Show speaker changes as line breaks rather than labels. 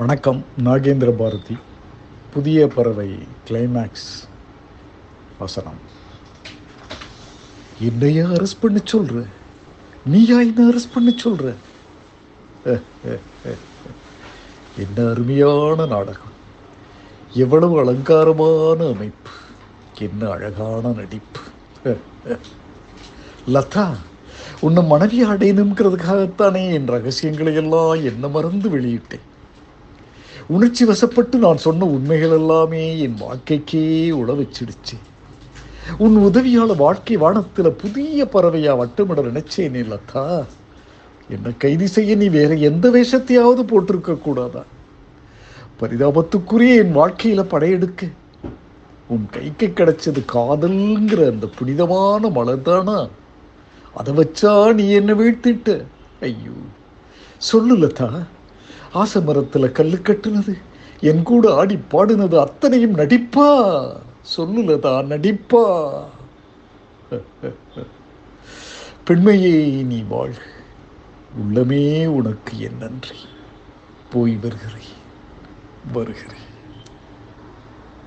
வணக்கம் நாகேந்திர பாரதி. புதிய பறவை கிளைமேக்ஸ் வசனம். என்னையா அரெஸ்ட் பண்ண சொல்ற? நீயா என்ன அரெஸ்ட் பண்ண சொல்ற? என்ன அருமையான நாடகம். எவ்வளவு அலங்காரமான அமைப்பு. என்ன அழகான நடிப்பு. லதா உன்னை மனைவி அடையணுங்கிறதுக்காகத்தானே என் ரகசியங்களை எல்லாம் என்ன மறந்து வெளியிட்டேன். உணர்ச்சி வசப்பட்டு நான் சொன்ன உண்மைகள் எல்லாமே என் வாழ்க்கைக்கே உழ வச்சிடுச்சு. உன் உதவியால் வாழ்க்கை வானத்தில் புதிய பறவையா வட்டமிட நினைச்சேன் லதா. என்னை கைது செய்ய நீ வேற எந்த வேஷத்தையாவது போட்டிருக்க கூடாதா? பரிதாபத்துக்குரிய என் வாழ்க்கையில் படையெடுக்க. உன் கைக்கு கிடைச்சது காதல்ங்கிற அந்த புனிதமான மலர்தானா அதை வச்சா நீ என்னை வீழ்த்திட்ட. ஐயோ. சொல்லு லதா. ஆசை மரத்தில் கல்லு கட்டுனது. என் கூட ஆடி பாடினது அத்தனையும் நடிப்பா. சொல்லுலதா நடிப்பா. பெண்மையே நீ வாழ் உள்ளமே உனக்கு என் நன்றி. போய் வருகிறேன் வருகிறேன்.